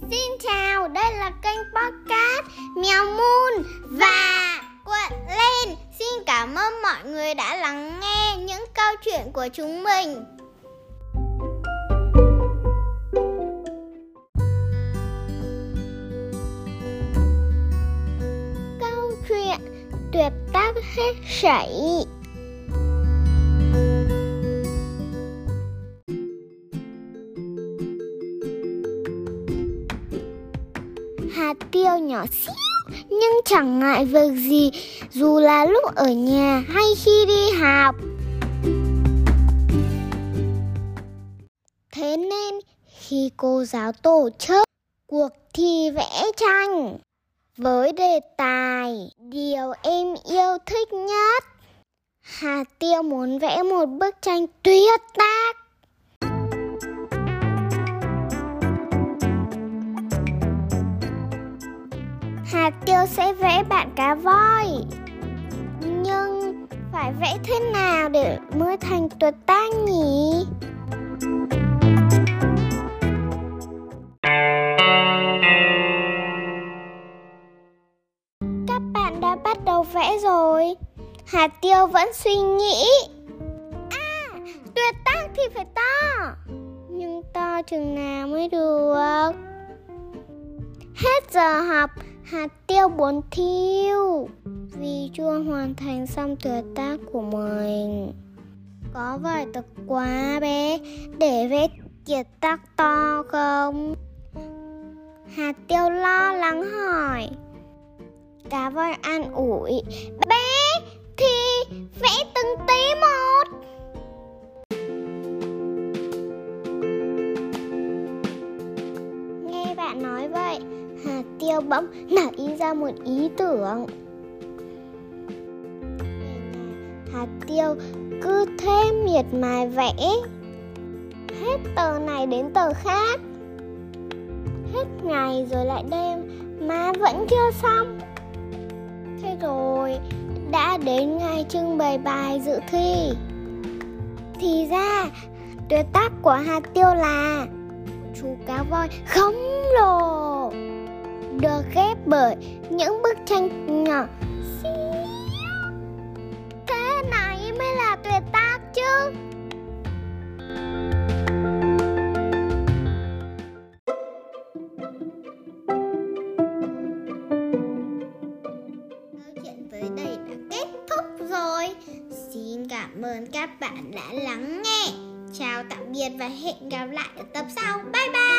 Xin chào, đây là kênh podcast Mèo Moon và Quận Lên. Xin cảm ơn mọi người đã lắng nghe những câu chuyện của chúng mình. Câu chuyện tuyệt tác hết sảy hạt tiêu nhỏ xíu nhưng chẳng ngại việc gì dù là lúc ở nhà hay khi đi học. Thế nên khi cô giáo tổ chức cuộc thi vẽ tranh với đề tài điều em yêu thích nhất, Hà Tiêu muốn vẽ một bức tranh tuyệt tác Hạt tiêu sẽ vẽ bạn cá voi. Nhưng phải vẽ thế nào để mới thành tuyệt tác nhỉ? Các bạn đã bắt đầu vẽ rồi. Hạt tiêu vẫn suy nghĩ. À, tuyệt tác thì phải to. Nhưng to chừng nào mới được? Hết giờ học hạt tiêu buồn thiêu vì chưa hoàn thành xong tuyệt tác của mình. Có vài tập quá bé để vẽ kiệt tác to không? Hạt tiêu lo lắng hỏi. Cá voi an ủi. Bé thì vẽ từng tí một. Nghe bạn nói vậy, kia Tiêu bỗng nảy ra một ý tưởng. hạt Tiêu cứ thế miệt mài vẽ hết tờ này đến tờ khác. Hết ngày rồi lại đêm, mà vẫn chưa xong. Thế rồi, đã đến ngày trưng bày bài dự thi. Thì ra, tuyệt tác của hạt Tiêu là chú cá voi khổng lồ được ghép bởi những bức tranh nhỏ xíu. Thế này mới là tuyệt tác chứ. Câu chuyện tới đây đã kết thúc rồi. Xin cảm ơn các bạn đã lắng nghe. Chào tạm biệt và hẹn gặp lại ở tập sau. Bye bye!